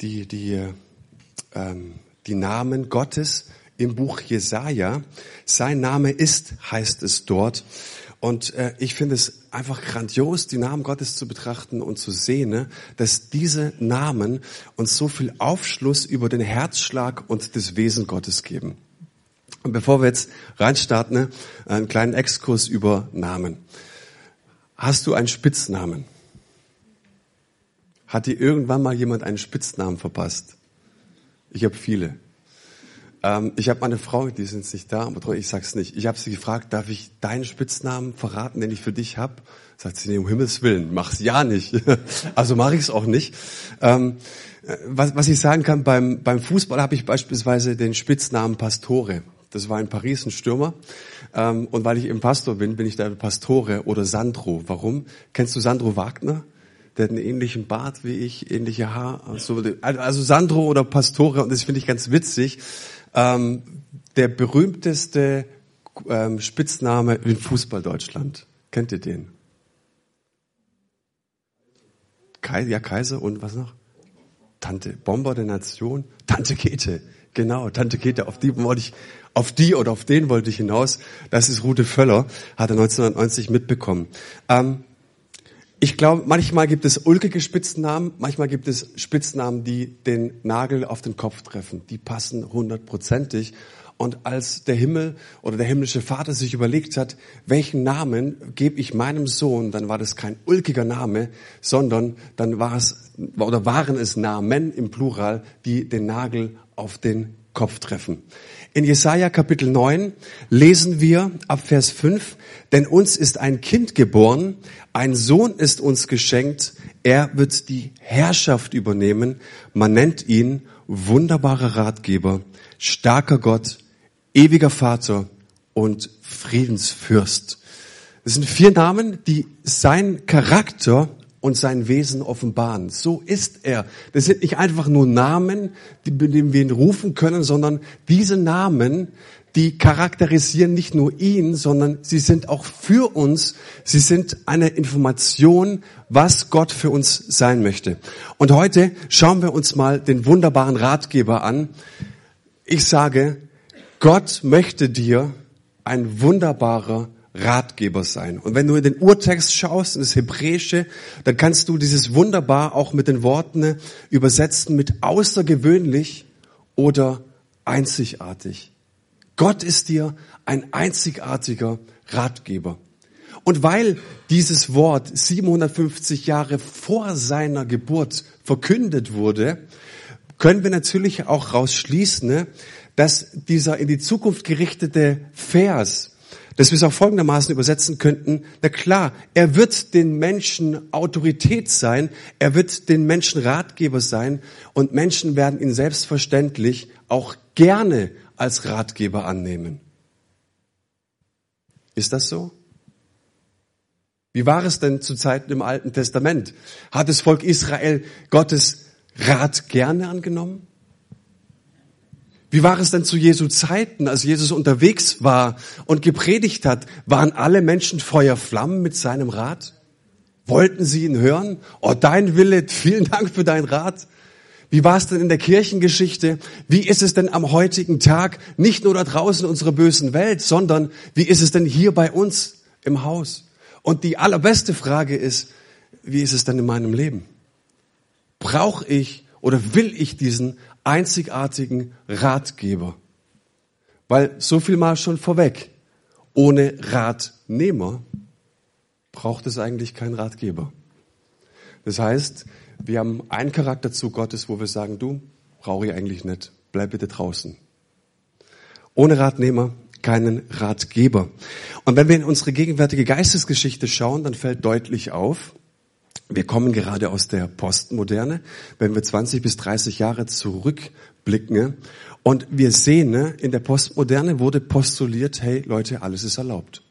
die, die, ähm, die Namen Gottes im Buch Jesaja. Sein Name ist, heißt es dort. Und äh, ich finde es einfach grandios, die Namen Gottes zu betrachten und zu sehen, ne, dass diese Namen uns so viel Aufschluss über den Herzschlag und das Wesen Gottes geben. Und bevor wir jetzt reinstarten, ne, einen kleinen Exkurs über Namen. Hast du einen Spitznamen? Hat dir irgendwann mal jemand einen Spitznamen verpasst? Ich habe viele. Ähm, ich habe meine Frau, die sind jetzt nicht da, aber ich sag's nicht. Ich habe sie gefragt, darf ich deinen Spitznamen verraten, den ich für dich hab? Sagt sie, nee, um Himmels Willen, mach's ja nicht. also mache ich es auch nicht. Ähm, was, was ich sagen kann, beim, beim Fußball habe ich beispielsweise den Spitznamen Pastore. Das war in Paris ein Stürmer. Ähm, und weil ich eben Pastor bin, bin ich da Pastore oder Sandro. Warum? Kennst du Sandro Wagner? Der hat einen ähnlichen Bart wie ich, ähnliche Haar. Also, also Sandro oder Pastore, und das finde ich ganz witzig. Ähm, der berühmteste ähm, Spitzname in Fußball Deutschland. Kennt ihr den? Kaiser, ja, Kaiser und was noch? Tante, Bomber der Nation, Tante Kete. Genau, Tante Kete, auf die wollte ich, auf die oder auf den wollte ich hinaus. Das ist Rute Völler, hat er 1990 mitbekommen. Ähm, ich glaube, manchmal gibt es ulkige Spitznamen, manchmal gibt es Spitznamen, die den Nagel auf den Kopf treffen. Die passen hundertprozentig. Und als der Himmel oder der himmlische Vater sich überlegt hat, welchen Namen gebe ich meinem Sohn, dann war das kein ulkiger Name, sondern dann war es oder waren es Namen im Plural, die den Nagel auf den Kopf treffen. In Jesaja Kapitel 9 lesen wir ab Vers 5, denn uns ist ein Kind geboren, ein Sohn ist uns geschenkt, er wird die Herrschaft übernehmen, man nennt ihn wunderbarer Ratgeber, starker Gott, ewiger Vater und Friedensfürst. Das sind vier Namen, die sein Charakter und sein Wesen offenbaren. So ist er. Das sind nicht einfach nur Namen, die, mit denen wir ihn rufen können, sondern diese Namen, die charakterisieren nicht nur ihn, sondern sie sind auch für uns, sie sind eine Information, was Gott für uns sein möchte. Und heute schauen wir uns mal den wunderbaren Ratgeber an. Ich sage, Gott möchte dir ein wunderbarer Ratgeber sein. Und wenn du in den Urtext schaust, in das Hebräische, dann kannst du dieses wunderbar auch mit den Worten übersetzen mit außergewöhnlich oder einzigartig. Gott ist dir ein einzigartiger Ratgeber. Und weil dieses Wort 750 Jahre vor seiner Geburt verkündet wurde, können wir natürlich auch rausschließen, dass dieser in die Zukunft gerichtete Vers dass wir es auch folgendermaßen übersetzen könnten, na klar, er wird den Menschen Autorität sein, er wird den Menschen Ratgeber sein und Menschen werden ihn selbstverständlich auch gerne als Ratgeber annehmen. Ist das so? Wie war es denn zu Zeiten im Alten Testament? Hat das Volk Israel Gottes Rat gerne angenommen? Wie war es denn zu Jesu Zeiten, als Jesus unterwegs war und gepredigt hat? Waren alle Menschen Feuerflammen mit seinem Rat? Wollten sie ihn hören? Oh, dein Wille, vielen Dank für deinen Rat. Wie war es denn in der Kirchengeschichte? Wie ist es denn am heutigen Tag, nicht nur da draußen in unserer bösen Welt, sondern wie ist es denn hier bei uns im Haus? Und die allerbeste Frage ist, wie ist es denn in meinem Leben? Brauche ich oder will ich diesen einzigartigen Ratgeber. Weil so viel mal schon vorweg. Ohne Ratnehmer braucht es eigentlich keinen Ratgeber. Das heißt, wir haben einen Charakterzug Gottes, wo wir sagen, du brauche ich eigentlich nicht, bleib bitte draußen. Ohne Ratnehmer keinen Ratgeber. Und wenn wir in unsere gegenwärtige Geistesgeschichte schauen, dann fällt deutlich auf, wir kommen gerade aus der Postmoderne, wenn wir 20 bis 30 Jahre zurückblicken. Und wir sehen, ne, in der Postmoderne wurde postuliert, hey Leute, alles ist erlaubt.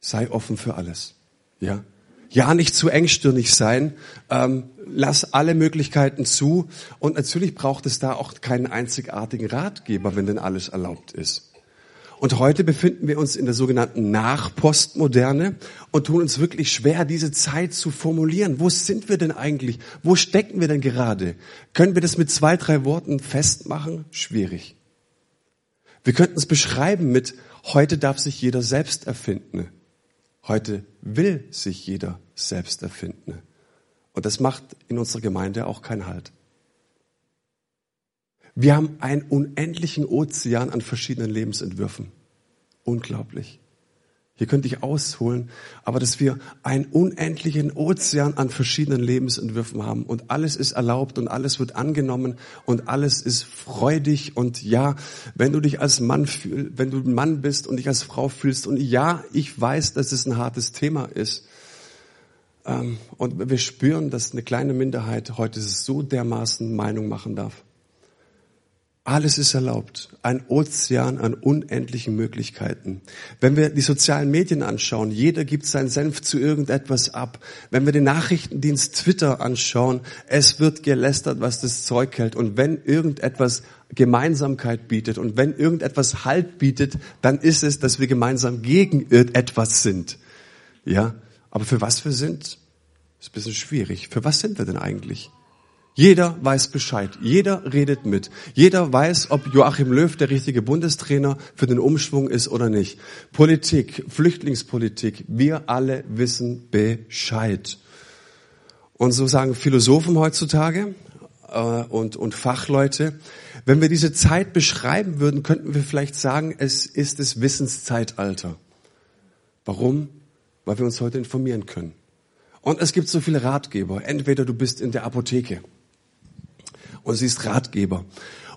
Sei offen für alles. Ja, ja nicht zu engstirnig sein. Ähm, lass alle Möglichkeiten zu. Und natürlich braucht es da auch keinen einzigartigen Ratgeber, wenn denn alles erlaubt ist. Und heute befinden wir uns in der sogenannten Nachpostmoderne und tun uns wirklich schwer, diese Zeit zu formulieren. Wo sind wir denn eigentlich? Wo stecken wir denn gerade? Können wir das mit zwei, drei Worten festmachen? Schwierig. Wir könnten es beschreiben mit, heute darf sich jeder selbst erfinden. Heute will sich jeder selbst erfinden. Und das macht in unserer Gemeinde auch keinen Halt. Wir haben einen unendlichen Ozean an verschiedenen Lebensentwürfen. Unglaublich. Hier könnte ich ausholen, aber dass wir einen unendlichen Ozean an verschiedenen Lebensentwürfen haben und alles ist erlaubt und alles wird angenommen und alles ist freudig und ja, wenn du dich als Mann fühlst, wenn du Mann bist und dich als Frau fühlst und ja, ich weiß, dass es ein hartes Thema ist ähm, und wir spüren, dass eine kleine Minderheit heute so dermaßen Meinung machen darf. Alles ist erlaubt. Ein Ozean an unendlichen Möglichkeiten. Wenn wir die sozialen Medien anschauen, jeder gibt seinen Senf zu irgendetwas ab. Wenn wir den Nachrichtendienst Twitter anschauen, es wird gelästert, was das Zeug hält. Und wenn irgendetwas Gemeinsamkeit bietet und wenn irgendetwas Halt bietet, dann ist es, dass wir gemeinsam gegen irgendetwas sind. Ja. Aber für was wir sind, ist ein bisschen schwierig. Für was sind wir denn eigentlich? Jeder weiß Bescheid. Jeder redet mit. Jeder weiß, ob Joachim Löw der richtige Bundestrainer für den Umschwung ist oder nicht. Politik, Flüchtlingspolitik, wir alle wissen Bescheid. Und so sagen Philosophen heutzutage äh, und, und Fachleute, wenn wir diese Zeit beschreiben würden, könnten wir vielleicht sagen, es ist das Wissenszeitalter. Warum? Weil wir uns heute informieren können. Und es gibt so viele Ratgeber. Entweder du bist in der Apotheke und siehst Ratgeber.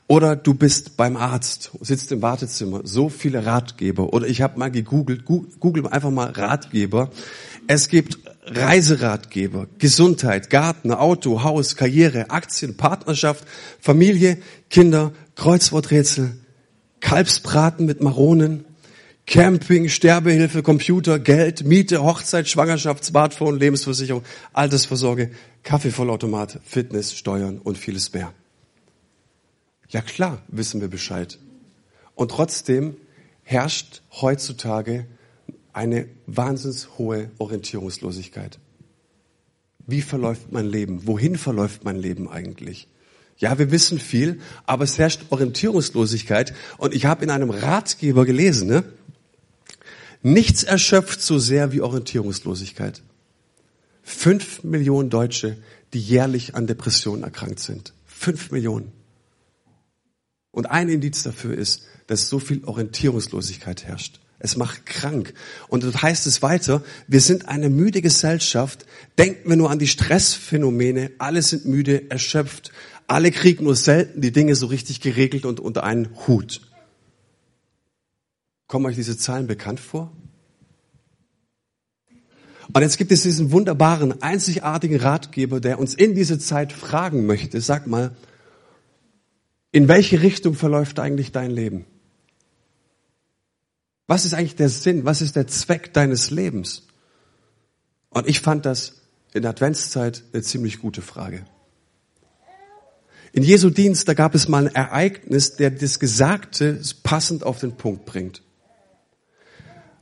Oder du bist beim Arzt, sitzt im Wartezimmer, so viele Ratgeber. Oder ich habe mal gegoogelt, google einfach mal Ratgeber. Es gibt Reiseratgeber, Gesundheit, Garten, Auto, Haus, Karriere, Aktien, Partnerschaft, Familie, Kinder, Kreuzworträtsel, Kalbsbraten mit Maronen, Camping, Sterbehilfe, Computer, Geld, Miete, Hochzeit, Schwangerschaft, Smartphone, Lebensversicherung, Altersvorsorge, Kaffeevollautomat, Fitness, Steuern und vieles mehr. Ja klar, wissen wir Bescheid. Und trotzdem herrscht heutzutage eine wahnsinns hohe Orientierungslosigkeit. Wie verläuft mein Leben? Wohin verläuft mein Leben eigentlich? Ja, wir wissen viel, aber es herrscht Orientierungslosigkeit. Und ich habe in einem Ratgeber gelesen, ne? Nichts erschöpft so sehr wie Orientierungslosigkeit. Fünf Millionen Deutsche, die jährlich an Depressionen erkrankt sind. Fünf Millionen. Und ein Indiz dafür ist, dass so viel Orientierungslosigkeit herrscht. Es macht krank. Und dort heißt es weiter, wir sind eine müde Gesellschaft. Denken wir nur an die Stressphänomene. Alle sind müde, erschöpft. Alle kriegen nur selten die Dinge so richtig geregelt und unter einen Hut. Kommen euch diese Zahlen bekannt vor? Und jetzt gibt es diesen wunderbaren, einzigartigen Ratgeber, der uns in diese Zeit fragen möchte. Sag mal, in welche Richtung verläuft eigentlich dein Leben? Was ist eigentlich der Sinn? Was ist der Zweck deines Lebens? Und ich fand das in der Adventszeit eine ziemlich gute Frage. In Jesu Dienst, da gab es mal ein Ereignis, der das Gesagte passend auf den Punkt bringt.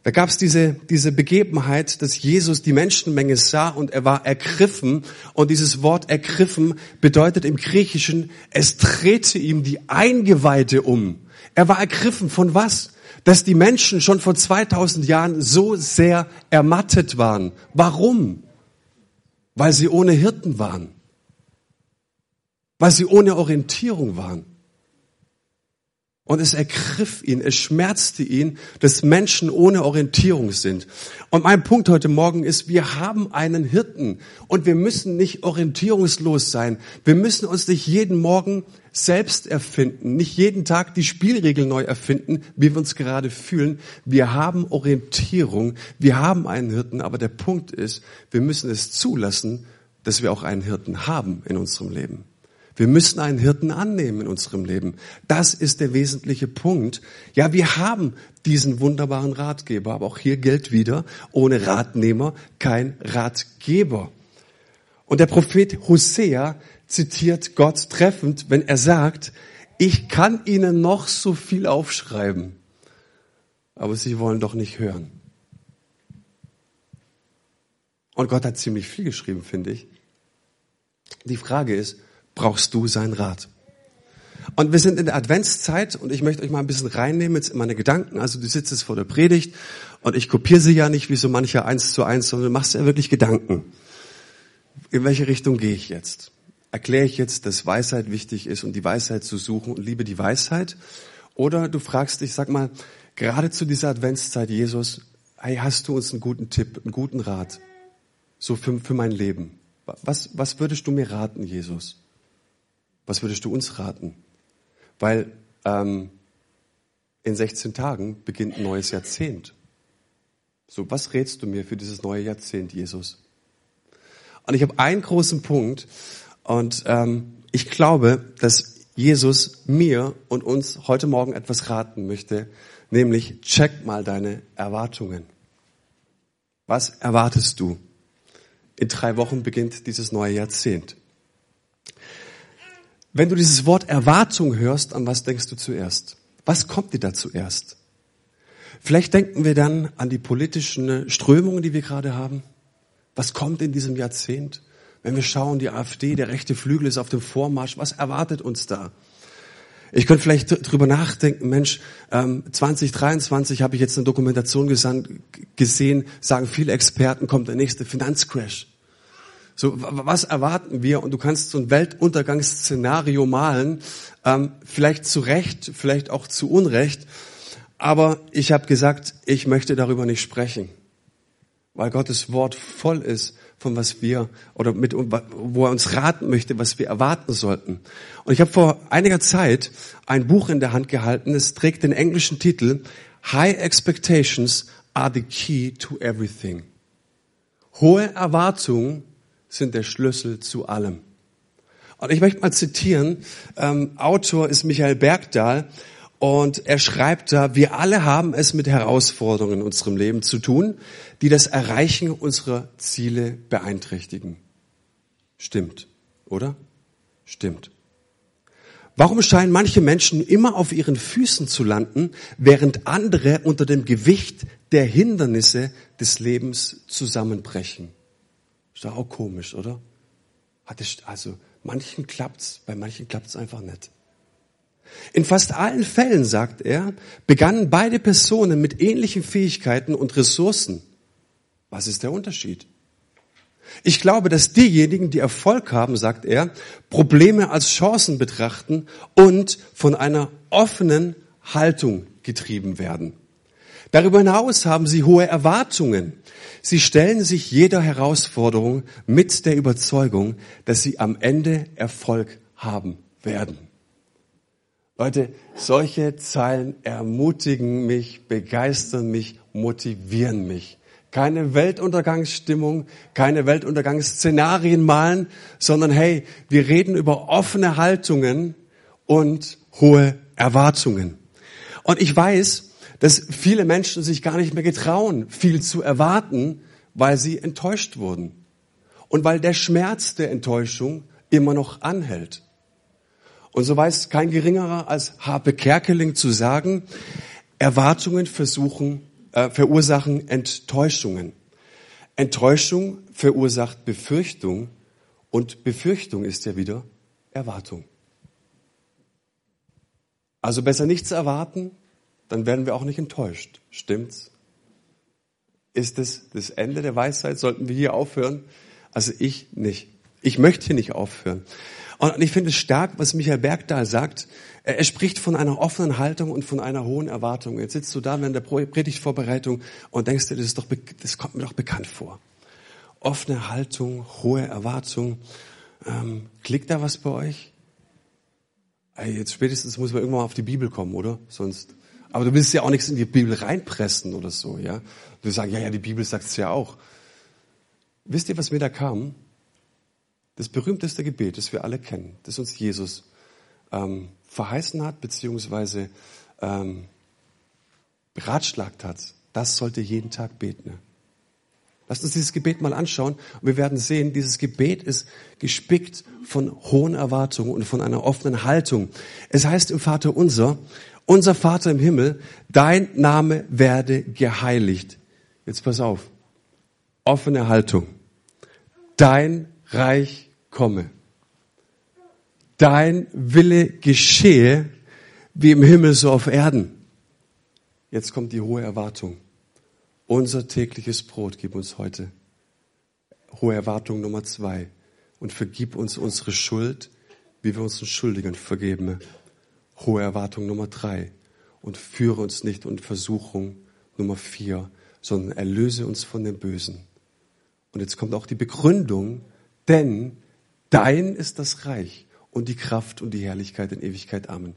Da gab es diese, diese Begebenheit, dass Jesus die Menschenmenge sah und er war ergriffen. Und dieses Wort ergriffen bedeutet im Griechischen, es drehte ihm die Eingeweide um. Er war ergriffen von was? Dass die Menschen schon vor 2000 Jahren so sehr ermattet waren. Warum? Weil sie ohne Hirten waren. Weil sie ohne Orientierung waren. Und es ergriff ihn, es schmerzte ihn, dass Menschen ohne Orientierung sind. Und mein Punkt heute Morgen ist, wir haben einen Hirten und wir müssen nicht orientierungslos sein. Wir müssen uns nicht jeden Morgen selbst erfinden, nicht jeden Tag die Spielregeln neu erfinden, wie wir uns gerade fühlen. Wir haben Orientierung, wir haben einen Hirten, aber der Punkt ist, wir müssen es zulassen, dass wir auch einen Hirten haben in unserem Leben. Wir müssen einen Hirten annehmen in unserem Leben. Das ist der wesentliche Punkt. Ja, wir haben diesen wunderbaren Ratgeber, aber auch hier gilt wieder, ohne Ratnehmer kein Ratgeber. Und der Prophet Hosea zitiert Gott treffend, wenn er sagt, ich kann ihnen noch so viel aufschreiben. aber sie wollen doch nicht hören. Und Gott hat ziemlich viel geschrieben, finde ich. Die Frage ist, brauchst du seinen Rat? Und wir sind in der Adventszeit und ich möchte euch mal ein bisschen reinnehmen jetzt in meine Gedanken. Also du sitzt jetzt vor der Predigt und ich kopiere sie ja nicht wie so mancher eins zu eins, sondern du machst ja wirklich Gedanken. In welche Richtung gehe ich jetzt? Erkläre ich jetzt, dass Weisheit wichtig ist und die Weisheit zu suchen und liebe die Weisheit? Oder du fragst dich, sag mal, gerade zu dieser Adventszeit, Jesus, hey, hast du uns einen guten Tipp, einen guten Rat? So für, für mein Leben. Was, was würdest du mir raten, Jesus? Was würdest du uns raten? Weil ähm, in 16 Tagen beginnt ein neues Jahrzehnt. So, was rätst du mir für dieses neue Jahrzehnt, Jesus? Und ich habe einen großen Punkt und ähm, ich glaube, dass Jesus mir und uns heute Morgen etwas raten möchte, nämlich check mal deine Erwartungen. Was erwartest du? In drei Wochen beginnt dieses neue Jahrzehnt. Wenn du dieses Wort Erwartung hörst, an was denkst du zuerst? Was kommt dir da zuerst? Vielleicht denken wir dann an die politischen Strömungen, die wir gerade haben. Was kommt in diesem Jahrzehnt? Wenn wir schauen, die AfD, der rechte Flügel ist auf dem Vormarsch, was erwartet uns da? Ich könnte vielleicht drüber nachdenken, Mensch, 2023 ähm, habe ich jetzt eine Dokumentation gesehen, sagen viele Experten, kommt der nächste Finanzcrash. So, was erwarten wir? Und du kannst so ein Weltuntergangsszenario malen, ähm, vielleicht zu Recht, vielleicht auch zu Unrecht. Aber ich habe gesagt, ich möchte darüber nicht sprechen, weil Gottes Wort voll ist von was wir oder mit wo er uns raten möchte, was wir erwarten sollten. Und ich habe vor einiger Zeit ein Buch in der Hand gehalten. Es trägt den englischen Titel High Expectations are the key to everything. Hohe Erwartungen sind der Schlüssel zu allem. Und ich möchte mal zitieren, ähm, Autor ist Michael Bergdahl und er schreibt da, wir alle haben es mit Herausforderungen in unserem Leben zu tun, die das Erreichen unserer Ziele beeinträchtigen. Stimmt, oder? Stimmt. Warum scheinen manche Menschen immer auf ihren Füßen zu landen, während andere unter dem Gewicht der Hindernisse des Lebens zusammenbrechen? Ist doch auch komisch, oder? Hat es, also, manchen klappt's, bei manchen klappt's einfach nicht. In fast allen Fällen, sagt er, begannen beide Personen mit ähnlichen Fähigkeiten und Ressourcen. Was ist der Unterschied? Ich glaube, dass diejenigen, die Erfolg haben, sagt er, Probleme als Chancen betrachten und von einer offenen Haltung getrieben werden. Darüber hinaus haben sie hohe Erwartungen. Sie stellen sich jeder Herausforderung mit der Überzeugung, dass sie am Ende Erfolg haben werden. Leute, solche Zeilen ermutigen mich, begeistern mich, motivieren mich. Keine Weltuntergangsstimmung, keine Weltuntergangsszenarien malen, sondern hey, wir reden über offene Haltungen und hohe Erwartungen. Und ich weiß, dass viele Menschen sich gar nicht mehr getrauen, viel zu erwarten, weil sie enttäuscht wurden. Und weil der Schmerz der Enttäuschung immer noch anhält. Und so weiß kein geringerer als Harpe Kerkeling zu sagen, Erwartungen versuchen, äh, verursachen Enttäuschungen. Enttäuschung verursacht Befürchtung und Befürchtung ist ja wieder Erwartung. Also besser nichts erwarten, dann werden wir auch nicht enttäuscht. Stimmt's? Ist es das Ende der Weisheit? Sollten wir hier aufhören? Also ich nicht. Ich möchte hier nicht aufhören. Und ich finde es stark, was Michael Bergdahl sagt. Er spricht von einer offenen Haltung und von einer hohen Erwartung. Jetzt sitzt du da während der Predigtvorbereitung und denkst dir, das, ist doch, das kommt mir doch bekannt vor. Offene Haltung, hohe Erwartung. Ähm, klickt da was bei euch? Jetzt spätestens muss man irgendwann mal auf die Bibel kommen, oder? Sonst aber du willst ja auch nichts in die Bibel reinpressen oder so, ja. Du sagst, ja, ja, die Bibel sagt es ja auch. Wisst ihr, was mir da kam? Das berühmteste Gebet, das wir alle kennen, das uns Jesus ähm, verheißen hat, beziehungsweise ähm, beratschlagt hat. Das sollte jeden Tag beten. Lasst uns dieses Gebet mal anschauen und wir werden sehen, dieses Gebet ist gespickt von hohen Erwartungen und von einer offenen Haltung. Es heißt im Vater unser, Unser Vater im Himmel, dein Name werde geheiligt. Jetzt pass auf. Offene Haltung. Dein Reich komme. Dein Wille geschehe, wie im Himmel so auf Erden. Jetzt kommt die hohe Erwartung. Unser tägliches Brot gib uns heute. Hohe Erwartung Nummer zwei. Und vergib uns unsere Schuld, wie wir unseren Schuldigen vergeben. Hohe Erwartung Nummer drei. Und führe uns nicht in Versuchung Nummer vier, sondern erlöse uns von dem Bösen. Und jetzt kommt auch die Begründung, denn dein ist das Reich und die Kraft und die Herrlichkeit in Ewigkeit. Amen.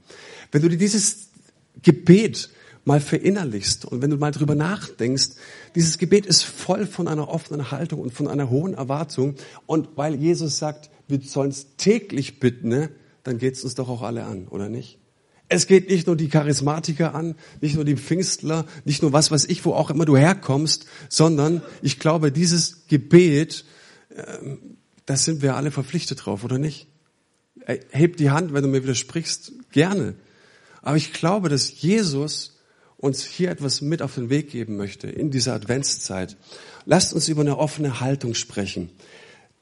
Wenn du dir dieses Gebet mal verinnerlichst und wenn du mal drüber nachdenkst, dieses Gebet ist voll von einer offenen Haltung und von einer hohen Erwartung. Und weil Jesus sagt, wir sollen es täglich bitten, ne, dann geht es uns doch auch alle an, oder nicht? Es geht nicht nur die Charismatiker an, nicht nur die Pfingstler, nicht nur was weiß ich, wo auch immer du herkommst, sondern ich glaube, dieses Gebet, ähm, da sind wir alle verpflichtet drauf, oder nicht? Heb die Hand, wenn du mir widersprichst, gerne. Aber ich glaube, dass Jesus uns hier etwas mit auf den Weg geben möchte in dieser Adventszeit. Lasst uns über eine offene Haltung sprechen.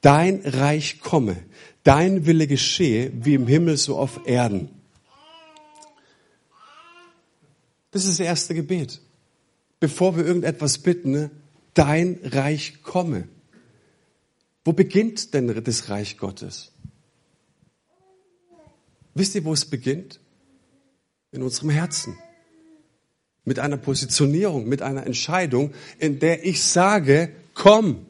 Dein Reich komme, dein Wille geschehe, wie im Himmel so auf Erden. Das ist das erste Gebet. Bevor wir irgendetwas bitten, ne? dein Reich komme. Wo beginnt denn das Reich Gottes? Wisst ihr, wo es beginnt? In unserem Herzen mit einer Positionierung, mit einer Entscheidung, in der ich sage, komm.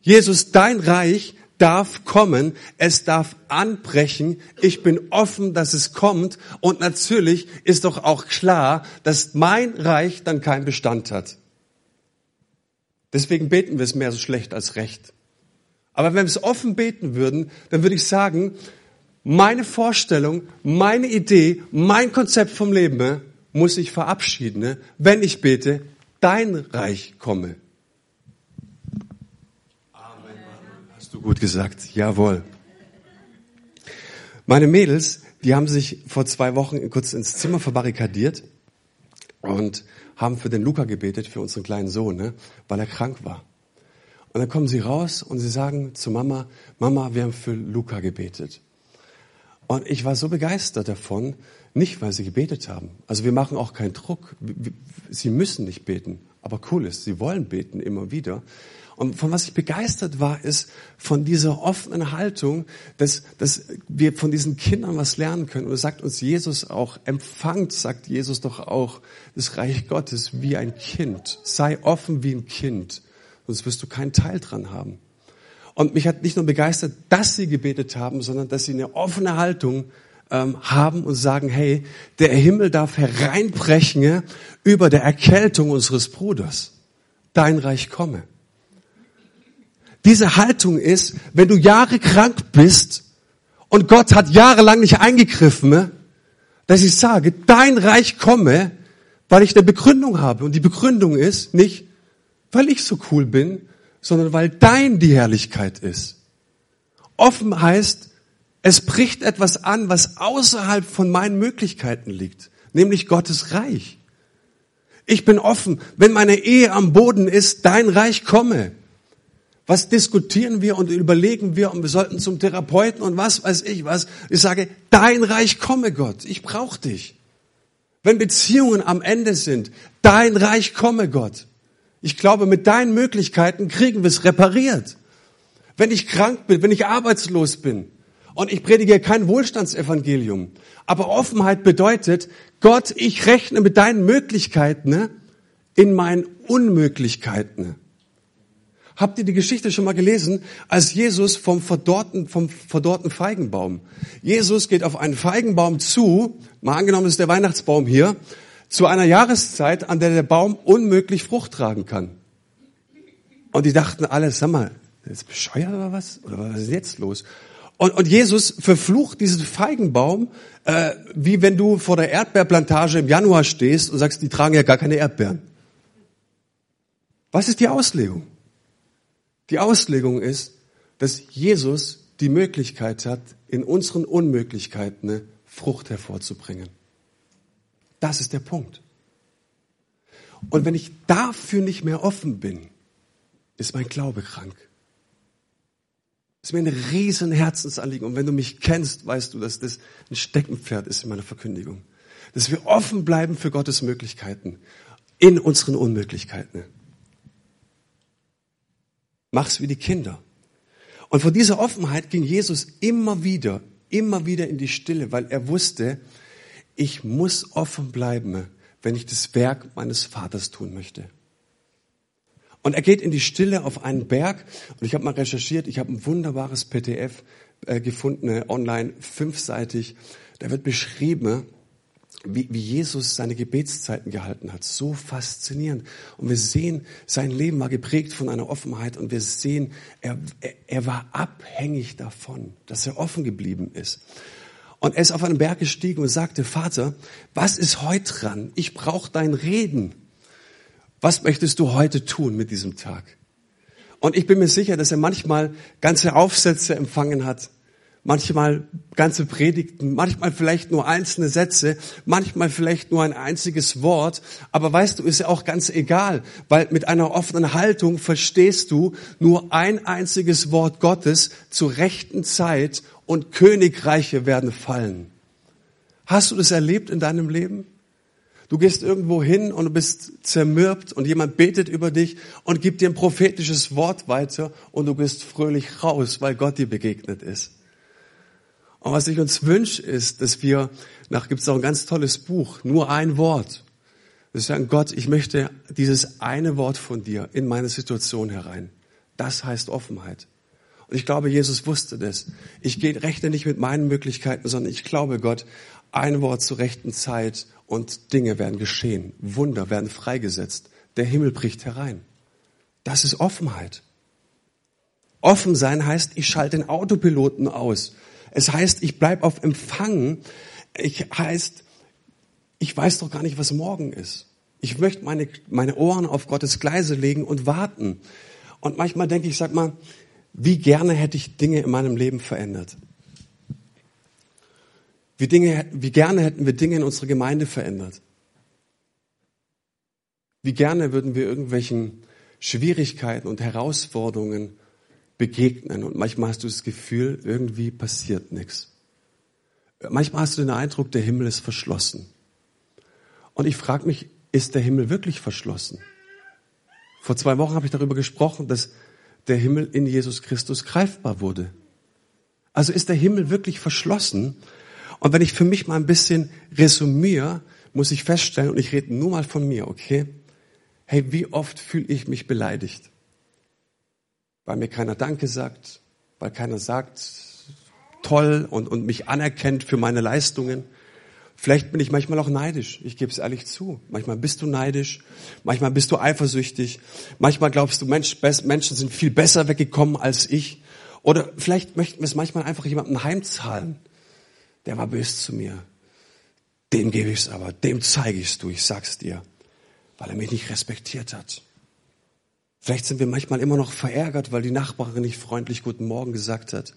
Jesus, dein Reich darf kommen, es darf anbrechen, ich bin offen, dass es kommt und natürlich ist doch auch klar, dass mein Reich dann keinen Bestand hat. Deswegen beten wir es mehr so schlecht als recht. Aber wenn wir es offen beten würden, dann würde ich sagen, meine Vorstellung, meine Idee, mein Konzept vom Leben muss ich verabschieden, ne? wenn ich bete, dein Reich komme. Amen. Hast du gut gesagt? Jawohl. Meine Mädels, die haben sich vor zwei Wochen kurz ins Zimmer verbarrikadiert und haben für den Luca gebetet, für unseren kleinen Sohn, ne? weil er krank war. Und dann kommen sie raus und sie sagen zu Mama, Mama, wir haben für Luca gebetet. Und ich war so begeistert davon, nicht, weil sie gebetet haben. Also wir machen auch keinen Druck. Sie müssen nicht beten. Aber cool ist, sie wollen beten immer wieder. Und von was ich begeistert war, ist von dieser offenen Haltung, dass, dass wir von diesen Kindern was lernen können. Und das sagt uns Jesus auch, empfangt, sagt Jesus doch auch, das Reich Gottes wie ein Kind. Sei offen wie ein Kind, sonst wirst du keinen Teil dran haben. Und mich hat nicht nur begeistert, dass sie gebetet haben, sondern dass sie eine offene Haltung ähm, haben und sagen, hey, der Himmel darf hereinbrechen über der Erkältung unseres Bruders. Dein Reich komme. Diese Haltung ist, wenn du Jahre krank bist und Gott hat jahrelang nicht eingegriffen, dass ich sage, dein Reich komme, weil ich eine Begründung habe. Und die Begründung ist nicht, weil ich so cool bin, sondern weil dein die Herrlichkeit ist. Offen heißt, es bricht etwas an, was außerhalb von meinen Möglichkeiten liegt, nämlich Gottes Reich. Ich bin offen, wenn meine Ehe am Boden ist, dein Reich komme. Was diskutieren wir und überlegen wir und wir sollten zum Therapeuten und was weiß ich was. Ich sage, dein Reich komme Gott, ich brauche dich. Wenn Beziehungen am Ende sind, dein Reich komme Gott. Ich glaube, mit deinen Möglichkeiten kriegen wir es repariert. Wenn ich krank bin, wenn ich arbeitslos bin, und ich predige kein Wohlstandsevangelium. Aber Offenheit bedeutet, Gott, ich rechne mit deinen Möglichkeiten ne, in meinen Unmöglichkeiten. Habt ihr die Geschichte schon mal gelesen, als Jesus vom verdorrten, vom verdorrten Feigenbaum. Jesus geht auf einen Feigenbaum zu, mal angenommen ist der Weihnachtsbaum hier, zu einer Jahreszeit, an der der Baum unmöglich Frucht tragen kann. Und die dachten alle, sag mal, ist bescheuert oder was? Oder was ist jetzt los? Und, und Jesus verflucht diesen Feigenbaum, äh, wie wenn du vor der Erdbeerplantage im Januar stehst und sagst, die tragen ja gar keine Erdbeeren. Was ist die Auslegung? Die Auslegung ist, dass Jesus die Möglichkeit hat, in unseren Unmöglichkeiten eine Frucht hervorzubringen. Das ist der Punkt. Und wenn ich dafür nicht mehr offen bin, ist mein Glaube krank. Das ist mir ein riesen Herzensanliegen. Und wenn du mich kennst, weißt du, dass das ein Steckenpferd ist in meiner Verkündigung. Dass wir offen bleiben für Gottes Möglichkeiten. In unseren Unmöglichkeiten. Mach's wie die Kinder. Und von dieser Offenheit ging Jesus immer wieder, immer wieder in die Stille, weil er wusste, ich muss offen bleiben, wenn ich das Werk meines Vaters tun möchte. Und er geht in die Stille auf einen Berg. Und ich habe mal recherchiert, ich habe ein wunderbares PDF äh, gefunden, äh, online, fünfseitig. Da wird beschrieben, wie, wie Jesus seine Gebetszeiten gehalten hat. So faszinierend. Und wir sehen, sein Leben war geprägt von einer Offenheit und wir sehen, er, er, er war abhängig davon, dass er offen geblieben ist. Und er ist auf einen Berg gestiegen und sagte, Vater, was ist heute dran? Ich brauche dein Reden. Was möchtest du heute tun mit diesem Tag? Und ich bin mir sicher, dass er manchmal ganze Aufsätze empfangen hat, manchmal ganze Predigten, manchmal vielleicht nur einzelne Sätze, manchmal vielleicht nur ein einziges Wort. Aber weißt du, ist ja auch ganz egal, weil mit einer offenen Haltung verstehst du nur ein einziges Wort Gottes zur rechten Zeit und Königreiche werden fallen. Hast du das erlebt in deinem Leben? Du gehst irgendwo hin und du bist zermürbt und jemand betet über dich und gibt dir ein prophetisches Wort weiter und du bist fröhlich raus, weil Gott dir begegnet ist. Und was ich uns wünsche, ist, dass wir, nach gibt es auch ein ganz tolles Buch, nur ein Wort. Wir sagen, Gott, ich möchte dieses eine Wort von dir in meine Situation herein. Das heißt Offenheit. Und ich glaube, Jesus wusste das. Ich gehe, rechne nicht mit meinen Möglichkeiten, sondern ich glaube, Gott, ein Wort zur rechten Zeit und Dinge werden geschehen. Wunder werden freigesetzt. Der Himmel bricht herein. Das ist Offenheit. Offen sein heißt, ich schalte den Autopiloten aus. Es heißt, ich bleib auf Empfang. Ich heißt, ich weiß doch gar nicht, was morgen ist. Ich möchte meine, meine Ohren auf Gottes Gleise legen und warten. Und manchmal denke ich, sag mal, wie gerne hätte ich Dinge in meinem Leben verändert. Wie, Dinge, wie gerne hätten wir Dinge in unserer Gemeinde verändert. Wie gerne würden wir irgendwelchen Schwierigkeiten und Herausforderungen begegnen. Und manchmal hast du das Gefühl, irgendwie passiert nichts. Manchmal hast du den Eindruck, der Himmel ist verschlossen. Und ich frage mich, ist der Himmel wirklich verschlossen? Vor zwei Wochen habe ich darüber gesprochen, dass der Himmel in Jesus Christus greifbar wurde. Also ist der Himmel wirklich verschlossen? Und wenn ich für mich mal ein bisschen resümiere, muss ich feststellen, und ich rede nur mal von mir, okay? Hey, wie oft fühle ich mich beleidigt? Weil mir keiner Danke sagt, weil keiner sagt, toll und, und mich anerkennt für meine Leistungen. Vielleicht bin ich manchmal auch neidisch. Ich gebe es ehrlich zu. Manchmal bist du neidisch, manchmal bist du eifersüchtig, manchmal glaubst du, Mensch, Menschen sind viel besser weggekommen als ich. Oder vielleicht möchten wir es manchmal einfach jemandem heimzahlen. Der war böse zu mir. Dem gebe ich es aber, dem zeige ich es du, ich sag's dir, weil er mich nicht respektiert hat. Vielleicht sind wir manchmal immer noch verärgert, weil die Nachbarin nicht freundlich Guten Morgen gesagt hat.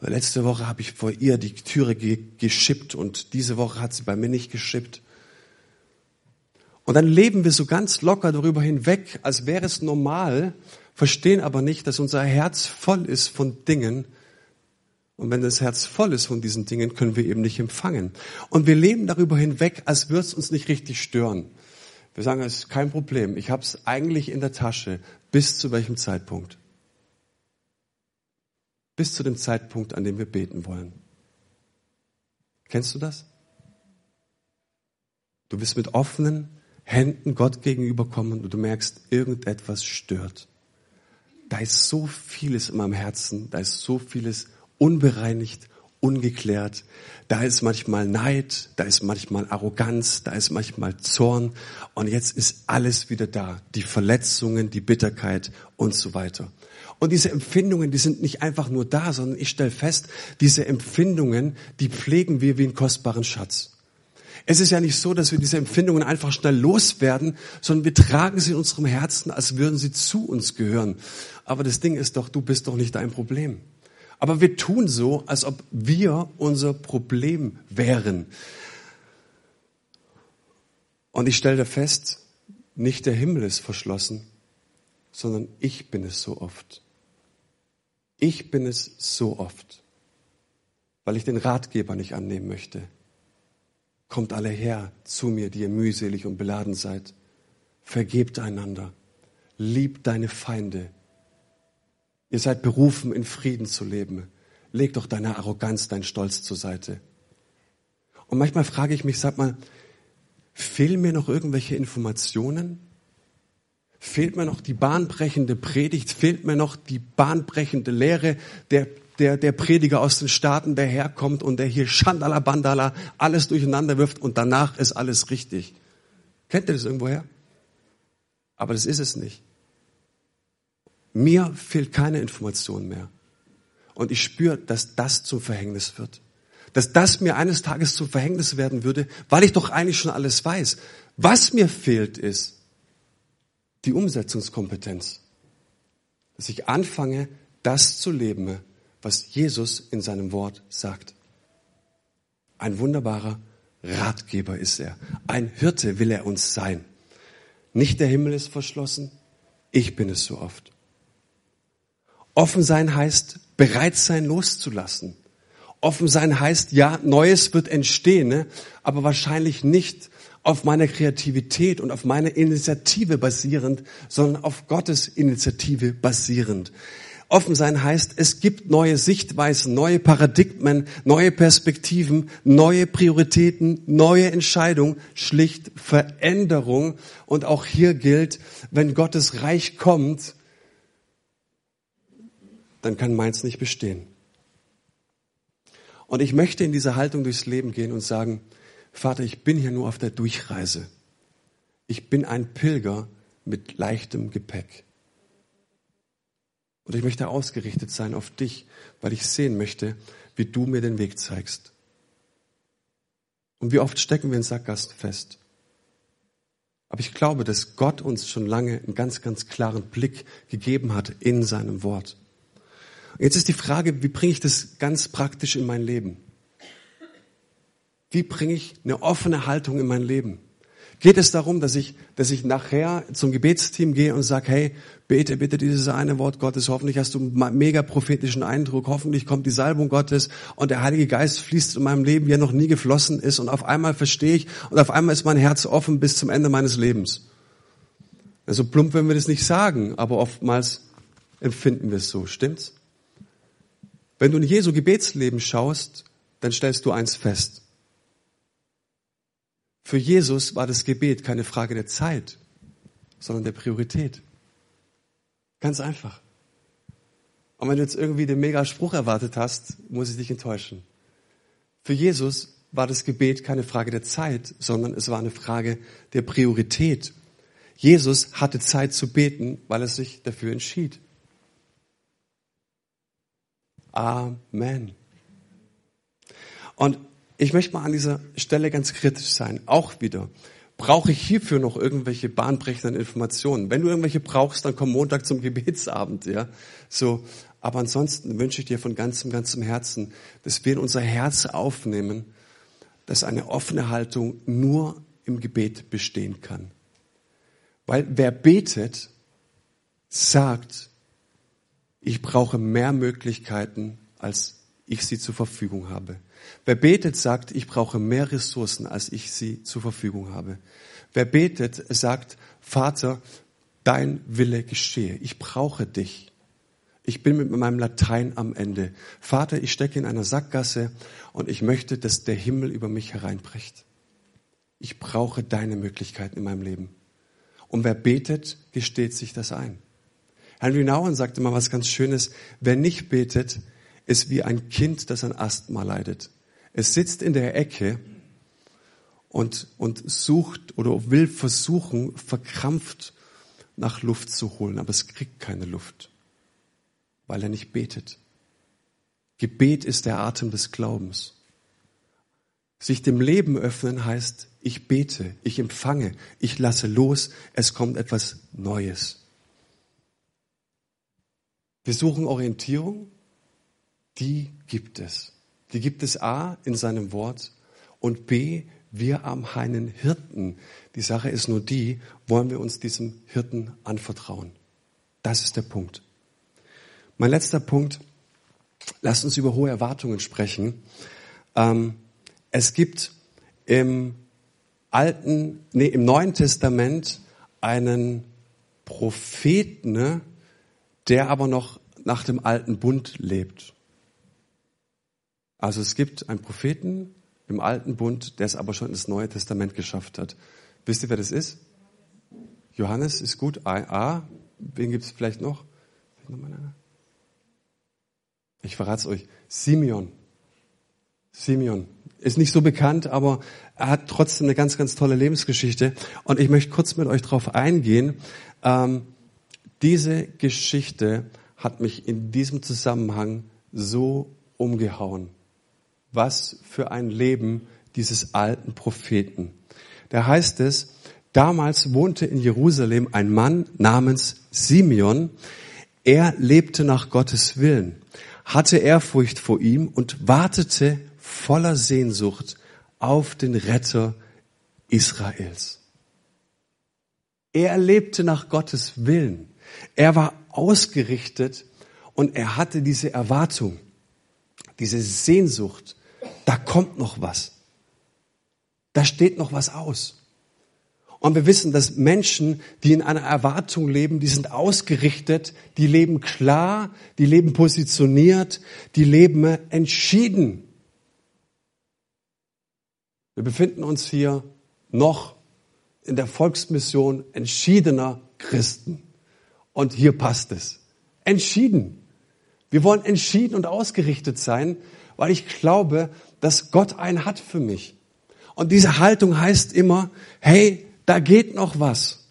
Letzte Woche habe ich vor ihr die Türe ge geschippt und diese Woche hat sie bei mir nicht geschippt. Und dann leben wir so ganz locker darüber hinweg, als wäre es normal, verstehen aber nicht, dass unser Herz voll ist von Dingen. Und wenn das Herz voll ist von diesen Dingen, können wir eben nicht empfangen. Und wir leben darüber hinweg, als würde es uns nicht richtig stören. Wir sagen, es ist kein Problem. Ich habe es eigentlich in der Tasche. Bis zu welchem Zeitpunkt? Bis zu dem Zeitpunkt, an dem wir beten wollen. Kennst du das? Du bist mit offenen Händen Gott gegenüberkommen und du merkst, irgendetwas stört. Da ist so vieles in meinem Herzen, da ist so vieles unbereinigt, ungeklärt. Da ist manchmal Neid, da ist manchmal Arroganz, da ist manchmal Zorn. Und jetzt ist alles wieder da. Die Verletzungen, die Bitterkeit und so weiter. Und diese Empfindungen, die sind nicht einfach nur da, sondern ich stelle fest, diese Empfindungen, die pflegen wir wie einen kostbaren Schatz. Es ist ja nicht so, dass wir diese Empfindungen einfach schnell loswerden, sondern wir tragen sie in unserem Herzen, als würden sie zu uns gehören. Aber das Ding ist doch, du bist doch nicht dein Problem. Aber wir tun so, als ob wir unser Problem wären. Und ich stelle fest, nicht der Himmel ist verschlossen, sondern ich bin es so oft. Ich bin es so oft, weil ich den Ratgeber nicht annehmen möchte. Kommt alle her zu mir, die ihr mühselig und beladen seid. Vergebt einander. Liebt deine Feinde. Ihr seid berufen, in Frieden zu leben. Leg doch deine Arroganz, dein Stolz zur Seite. Und manchmal frage ich mich, sag mal, fehlen mir noch irgendwelche Informationen? Fehlt mir noch die bahnbrechende Predigt? Fehlt mir noch die bahnbrechende Lehre der, der, der Prediger aus den Staaten, der herkommt und der hier Schandala Bandala alles durcheinander wirft und danach ist alles richtig? Kennt ihr das irgendwoher? Aber das ist es nicht. Mir fehlt keine Information mehr. Und ich spüre, dass das zum Verhängnis wird dass das mir eines Tages zum Verhängnis werden würde, weil ich doch eigentlich schon alles weiß. Was mir fehlt, ist die Umsetzungskompetenz. Dass ich anfange, das zu leben, was Jesus in seinem Wort sagt. Ein wunderbarer Ratgeber ist er. Ein Hirte will er uns sein. Nicht der Himmel ist verschlossen, ich bin es so oft. Offen sein heißt, bereit sein loszulassen. Offen sein heißt, ja, Neues wird entstehen, ne? aber wahrscheinlich nicht auf meiner Kreativität und auf meiner Initiative basierend, sondern auf Gottes Initiative basierend. Offen sein heißt, es gibt neue Sichtweisen, neue Paradigmen, neue Perspektiven, neue Prioritäten, neue Entscheidungen, schlicht Veränderung. Und auch hier gilt, wenn Gottes Reich kommt, dann kann meins nicht bestehen. Und ich möchte in dieser Haltung durchs Leben gehen und sagen, Vater, ich bin hier nur auf der Durchreise. Ich bin ein Pilger mit leichtem Gepäck. Und ich möchte ausgerichtet sein auf dich, weil ich sehen möchte, wie du mir den Weg zeigst. Und wie oft stecken wir in Sackgassen fest. Aber ich glaube, dass Gott uns schon lange einen ganz, ganz klaren Blick gegeben hat in seinem Wort. Jetzt ist die Frage, wie bringe ich das ganz praktisch in mein Leben? Wie bringe ich eine offene Haltung in mein Leben? Geht es darum, dass ich, dass ich nachher zum Gebetsteam gehe und sage, hey, bete bitte dieses eine Wort Gottes, hoffentlich hast du einen mega prophetischen Eindruck, hoffentlich kommt die Salbung Gottes und der Heilige Geist fließt in meinem Leben, wie er noch nie geflossen ist und auf einmal verstehe ich und auf einmal ist mein Herz offen bis zum Ende meines Lebens. Also plump, wenn wir das nicht sagen, aber oftmals empfinden wir es so, stimmt's? Wenn du in Jesu Gebetsleben schaust, dann stellst du eins fest. Für Jesus war das Gebet keine Frage der Zeit, sondern der Priorität. Ganz einfach. Und wenn du jetzt irgendwie den Megaspruch erwartet hast, muss ich dich enttäuschen. Für Jesus war das Gebet keine Frage der Zeit, sondern es war eine Frage der Priorität. Jesus hatte Zeit zu beten, weil er sich dafür entschied. Amen. Und ich möchte mal an dieser Stelle ganz kritisch sein. Auch wieder. Brauche ich hierfür noch irgendwelche bahnbrechenden Informationen? Wenn du irgendwelche brauchst, dann komm Montag zum Gebetsabend, ja. So. Aber ansonsten wünsche ich dir von ganzem, ganzem Herzen, dass wir in unser Herz aufnehmen, dass eine offene Haltung nur im Gebet bestehen kann. Weil wer betet, sagt, ich brauche mehr Möglichkeiten, als ich sie zur Verfügung habe. Wer betet, sagt, ich brauche mehr Ressourcen, als ich sie zur Verfügung habe. Wer betet, sagt, Vater, dein Wille geschehe. Ich brauche dich. Ich bin mit meinem Latein am Ende. Vater, ich stecke in einer Sackgasse und ich möchte, dass der Himmel über mich hereinbricht. Ich brauche deine Möglichkeiten in meinem Leben. Und wer betet, gesteht sich das ein. Henry Nouwen sagte mal was ganz Schönes. Wer nicht betet, ist wie ein Kind, das an Asthma leidet. Es sitzt in der Ecke und, und sucht oder will versuchen, verkrampft nach Luft zu holen, aber es kriegt keine Luft, weil er nicht betet. Gebet ist der Atem des Glaubens. Sich dem Leben öffnen heißt, ich bete, ich empfange, ich lasse los, es kommt etwas Neues. Wir suchen Orientierung, die gibt es. Die gibt es A in seinem Wort und B, Wir haben einen Hirten. Die Sache ist nur die, wollen wir uns diesem Hirten anvertrauen? Das ist der Punkt. Mein letzter Punkt, lasst uns über hohe Erwartungen sprechen. Ähm, es gibt im Alten, nee, im Neuen Testament einen Propheten, ne, der aber noch nach dem alten Bund lebt. Also es gibt einen Propheten im alten Bund, der es aber schon ins Neue Testament geschafft hat. Wisst ihr, wer das ist? Johannes ist gut. A. Wen gibt es vielleicht noch? Ich verrate es euch. Simeon. Simeon. Ist nicht so bekannt, aber er hat trotzdem eine ganz, ganz tolle Lebensgeschichte. Und ich möchte kurz mit euch darauf eingehen. Ähm, diese Geschichte hat mich in diesem Zusammenhang so umgehauen. Was für ein Leben dieses alten Propheten. Da heißt es, damals wohnte in Jerusalem ein Mann namens Simeon. Er lebte nach Gottes Willen, hatte Ehrfurcht vor ihm und wartete voller Sehnsucht auf den Retter Israels. Er lebte nach Gottes Willen. Er war ausgerichtet und er hatte diese Erwartung, diese Sehnsucht, da kommt noch was. Da steht noch was aus. Und wir wissen, dass Menschen, die in einer Erwartung leben, die sind ausgerichtet, die leben klar, die leben positioniert, die leben entschieden. Wir befinden uns hier noch in der Volksmission entschiedener Christen. Und hier passt es. Entschieden. Wir wollen entschieden und ausgerichtet sein, weil ich glaube, dass Gott einen hat für mich. Und diese Haltung heißt immer, hey, da geht noch was.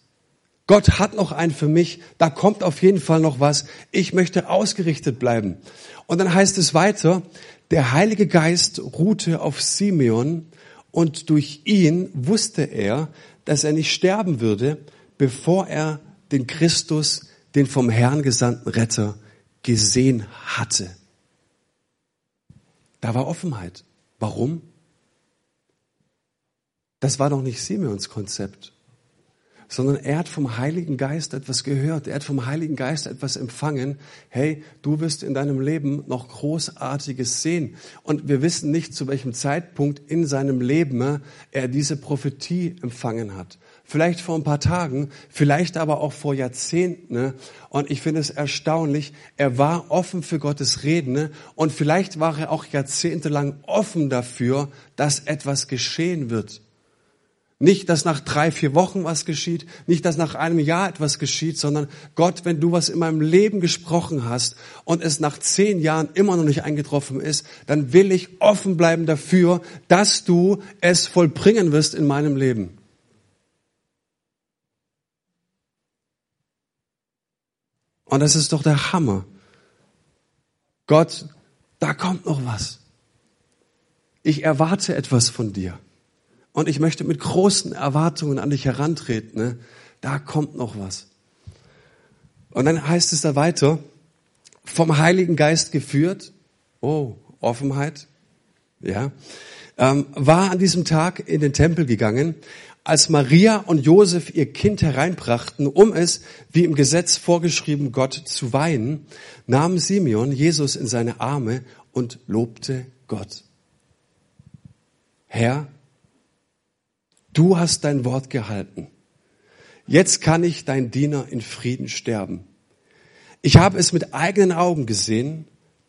Gott hat noch einen für mich, da kommt auf jeden Fall noch was. Ich möchte ausgerichtet bleiben. Und dann heißt es weiter, der Heilige Geist ruhte auf Simeon und durch ihn wusste er, dass er nicht sterben würde, bevor er den Christus den vom Herrn gesandten Retter gesehen hatte. Da war Offenheit. Warum? Das war doch nicht Simeons Konzept, sondern er hat vom Heiligen Geist etwas gehört, er hat vom Heiligen Geist etwas empfangen. Hey, du wirst in deinem Leben noch Großartiges sehen. Und wir wissen nicht, zu welchem Zeitpunkt in seinem Leben er diese Prophetie empfangen hat vielleicht vor ein paar Tagen, vielleicht aber auch vor Jahrzehnten. Ne? Und ich finde es erstaunlich, er war offen für Gottes Reden ne? und vielleicht war er auch jahrzehntelang offen dafür, dass etwas geschehen wird. Nicht, dass nach drei, vier Wochen was geschieht, nicht, dass nach einem Jahr etwas geschieht, sondern Gott, wenn du was in meinem Leben gesprochen hast und es nach zehn Jahren immer noch nicht eingetroffen ist, dann will ich offen bleiben dafür, dass du es vollbringen wirst in meinem Leben. Und das ist doch der Hammer. Gott, da kommt noch was. Ich erwarte etwas von dir. Und ich möchte mit großen Erwartungen an dich herantreten. Ne? Da kommt noch was. Und dann heißt es da weiter, vom Heiligen Geist geführt. Oh, Offenheit. Ja. Ähm, war an diesem Tag in den Tempel gegangen als Maria und Josef ihr Kind hereinbrachten, um es, wie im Gesetz vorgeschrieben, Gott zu weihen, nahm Simeon Jesus in seine Arme und lobte Gott. Herr, du hast dein Wort gehalten. Jetzt kann ich dein Diener in Frieden sterben. Ich habe es mit eigenen Augen gesehen.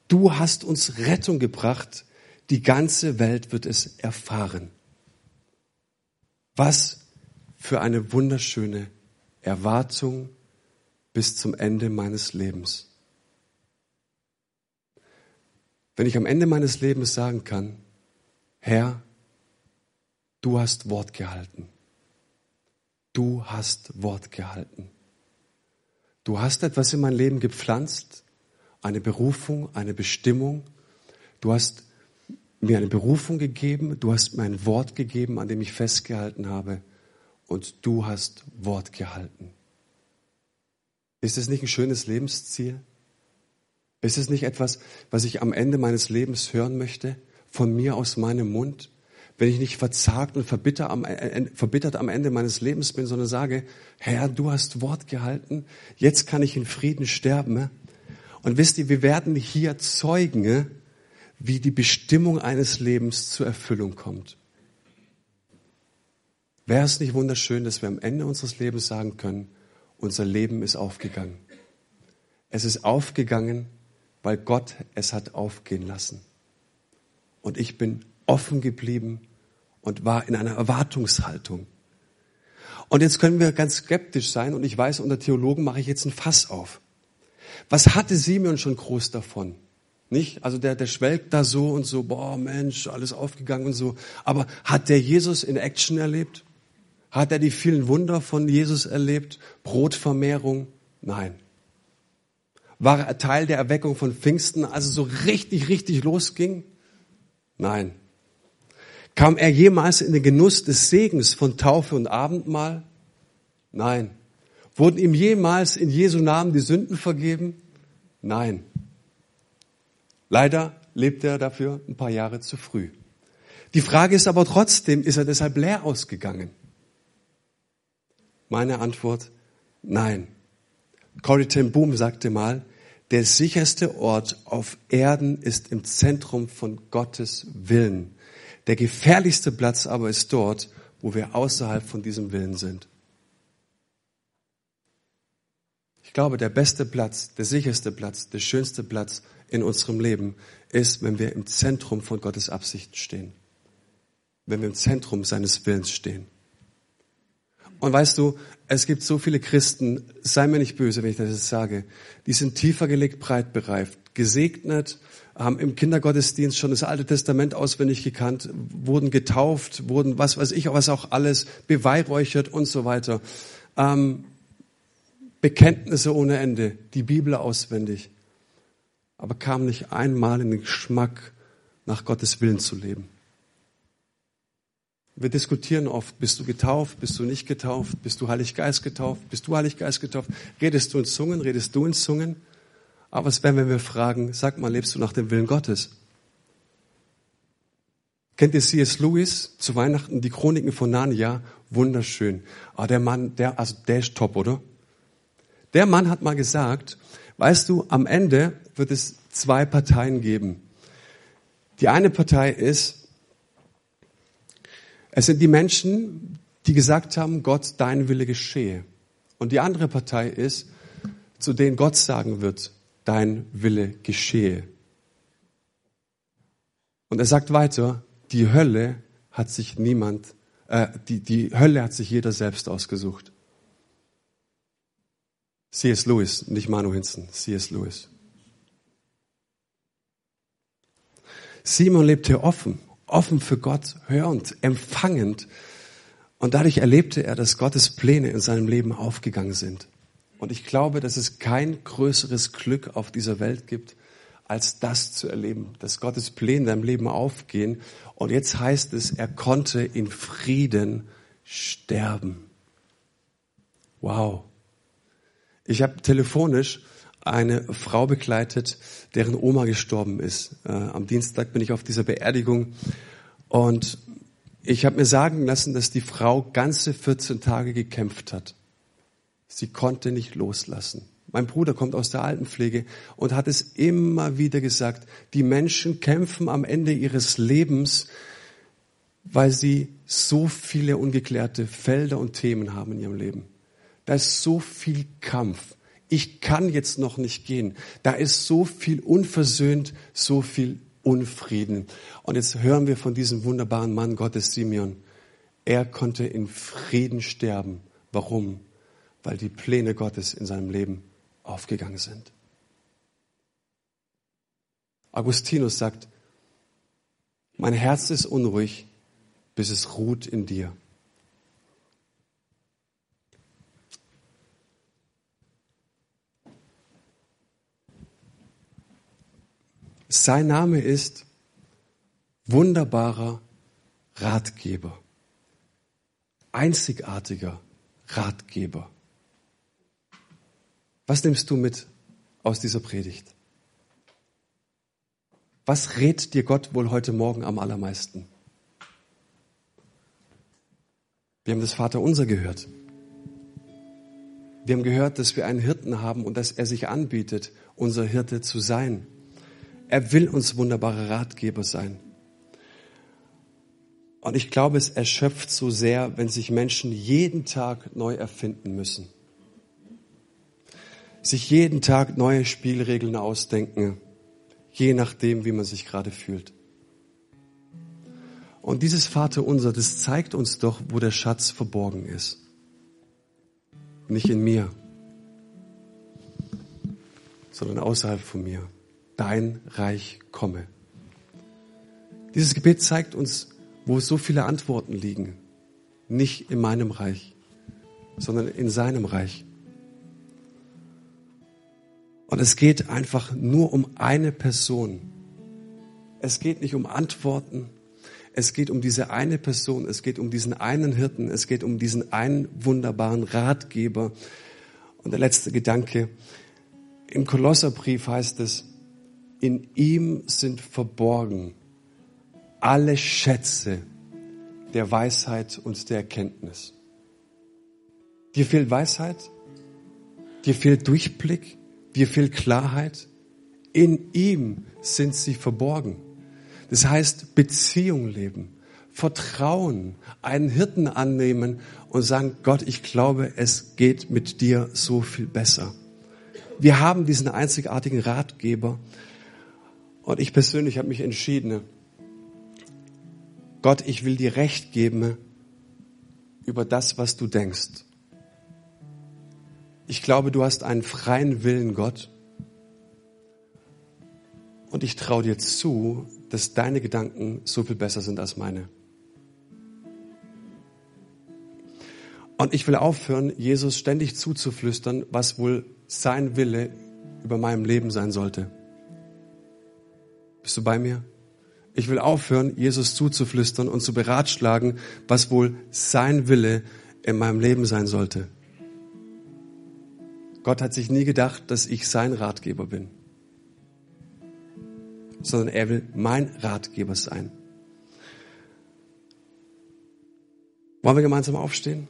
Du hast uns Rettung gebracht. Die ganze Welt wird es erfahren. Was für eine wunderschöne Erwartung bis zum Ende meines Lebens. Wenn ich am Ende meines Lebens sagen kann, Herr, du hast Wort gehalten. Du hast Wort gehalten. Du hast etwas in mein Leben gepflanzt, eine Berufung, eine Bestimmung. Du hast mir eine Berufung gegeben, du hast mir ein Wort gegeben, an dem ich festgehalten habe und du hast Wort gehalten. Ist es nicht ein schönes Lebensziel? Ist es nicht etwas, was ich am Ende meines Lebens hören möchte, von mir aus meinem Mund? wenn ich nicht verzagt und verbittert am, äh, verbittert am Ende meines Lebens bin, sondern sage, Herr, du hast Wort gehalten, jetzt kann ich in Frieden sterben. Und wisst ihr, wir werden hier Zeugen, wie die Bestimmung eines Lebens zur Erfüllung kommt. Wäre es nicht wunderschön, dass wir am Ende unseres Lebens sagen können, unser Leben ist aufgegangen. Es ist aufgegangen, weil Gott es hat aufgehen lassen. Und ich bin offen geblieben und war in einer Erwartungshaltung. Und jetzt können wir ganz skeptisch sein und ich weiß, unter Theologen mache ich jetzt ein Fass auf. Was hatte Simeon schon groß davon? Nicht? Also der, der schwelgt da so und so, boah Mensch, alles aufgegangen und so. Aber hat der Jesus in Action erlebt? Hat er die vielen Wunder von Jesus erlebt? Brotvermehrung? Nein. War er Teil der Erweckung von Pfingsten, also so richtig, richtig losging? Nein. Kam er jemals in den Genuss des Segens von Taufe und Abendmahl? Nein. Wurden ihm jemals in Jesu Namen die Sünden vergeben? Nein. Leider lebt er dafür ein paar Jahre zu früh. Die Frage ist aber trotzdem, ist er deshalb leer ausgegangen? Meine Antwort, nein. Corrie ten Boom sagte mal, der sicherste Ort auf Erden ist im Zentrum von Gottes Willen. Der gefährlichste Platz aber ist dort, wo wir außerhalb von diesem Willen sind. Ich glaube, der beste Platz, der sicherste Platz, der schönste Platz in unserem Leben ist, wenn wir im Zentrum von Gottes Absicht stehen. Wenn wir im Zentrum seines Willens stehen. Und weißt du, es gibt so viele Christen, sei mir nicht böse, wenn ich das jetzt sage, die sind tiefer gelegt, breit bereift, gesegnet, haben im Kindergottesdienst schon das Alte Testament auswendig gekannt, wurden getauft, wurden was weiß ich, was auch alles, beweihräuchert und so weiter. Ähm, Bekenntnisse ohne Ende, die Bibel auswendig, aber kamen nicht einmal in den Geschmack, nach Gottes Willen zu leben. Wir diskutieren oft, bist du getauft, bist du nicht getauft, bist du Heilig Geist getauft, bist du Heilig Geist getauft, redest du in Zungen, redest du in Zungen? Aber was wäre, wenn wir fragen, sag mal, lebst du nach dem Willen Gottes? Kennt ihr C.S. Lewis zu Weihnachten, die Chroniken von Narnia? Wunderschön. Aber ah, der Mann, der, also der ist top, oder? Der Mann hat mal gesagt, weißt du, am Ende wird es zwei Parteien geben. Die eine Partei ist, es sind die Menschen, die gesagt haben, Gott, dein Wille geschehe. Und die andere Partei ist, zu denen Gott sagen wird, dein Wille geschehe. Und er sagt weiter, die Hölle hat sich niemand, äh, die, die Hölle hat sich jeder selbst ausgesucht. C.S. Lewis, nicht Manu Hinson, C.S. Lewis. Simon lebte offen offen für Gott, hörend, empfangend. Und dadurch erlebte er, dass Gottes Pläne in seinem Leben aufgegangen sind. Und ich glaube, dass es kein größeres Glück auf dieser Welt gibt, als das zu erleben, dass Gottes Pläne in deinem Leben aufgehen. Und jetzt heißt es, er konnte in Frieden sterben. Wow. Ich habe telefonisch eine Frau begleitet, deren Oma gestorben ist. Äh, am Dienstag bin ich auf dieser Beerdigung und ich habe mir sagen lassen, dass die Frau ganze 14 Tage gekämpft hat. Sie konnte nicht loslassen. Mein Bruder kommt aus der Altenpflege und hat es immer wieder gesagt, die Menschen kämpfen am Ende ihres Lebens, weil sie so viele ungeklärte Felder und Themen haben in ihrem Leben. Da ist so viel Kampf ich kann jetzt noch nicht gehen. Da ist so viel unversöhnt, so viel Unfrieden. Und jetzt hören wir von diesem wunderbaren Mann Gottes Simeon. Er konnte in Frieden sterben. Warum? Weil die Pläne Gottes in seinem Leben aufgegangen sind. Augustinus sagt, mein Herz ist unruhig, bis es ruht in dir. Sein Name ist wunderbarer Ratgeber, einzigartiger Ratgeber. Was nimmst du mit aus dieser Predigt? Was rät dir Gott wohl heute Morgen am allermeisten? Wir haben das Vaterunser gehört. Wir haben gehört, dass wir einen Hirten haben und dass er sich anbietet, unser Hirte zu sein. Er will uns wunderbare Ratgeber sein. Und ich glaube, es erschöpft so sehr, wenn sich Menschen jeden Tag neu erfinden müssen. Sich jeden Tag neue Spielregeln ausdenken, je nachdem, wie man sich gerade fühlt. Und dieses Vaterunser, das zeigt uns doch, wo der Schatz verborgen ist. Nicht in mir, sondern außerhalb von mir. Dein Reich komme. Dieses Gebet zeigt uns, wo so viele Antworten liegen. Nicht in meinem Reich, sondern in seinem Reich. Und es geht einfach nur um eine Person. Es geht nicht um Antworten. Es geht um diese eine Person. Es geht um diesen einen Hirten. Es geht um diesen einen wunderbaren Ratgeber. Und der letzte Gedanke. Im Kolosserbrief heißt es, in ihm sind verborgen alle Schätze der Weisheit und der Erkenntnis. Dir fehlt Weisheit, dir fehlt Durchblick, dir fehlt Klarheit. In ihm sind sie verborgen. Das heißt, Beziehung leben, Vertrauen, einen Hirten annehmen und sagen, Gott, ich glaube, es geht mit dir so viel besser. Wir haben diesen einzigartigen Ratgeber und ich persönlich habe mich entschieden, Gott, ich will dir Recht geben über das, was du denkst. Ich glaube, du hast einen freien Willen, Gott. Und ich traue dir zu, dass deine Gedanken so viel besser sind als meine. Und ich will aufhören, Jesus ständig zuzuflüstern, was wohl sein Wille über meinem Leben sein sollte. Bist du bei mir? Ich will aufhören, Jesus zuzuflüstern und zu beratschlagen, was wohl sein Wille in meinem Leben sein sollte. Gott hat sich nie gedacht, dass ich sein Ratgeber bin, sondern er will mein Ratgeber sein. Wollen wir gemeinsam aufstehen?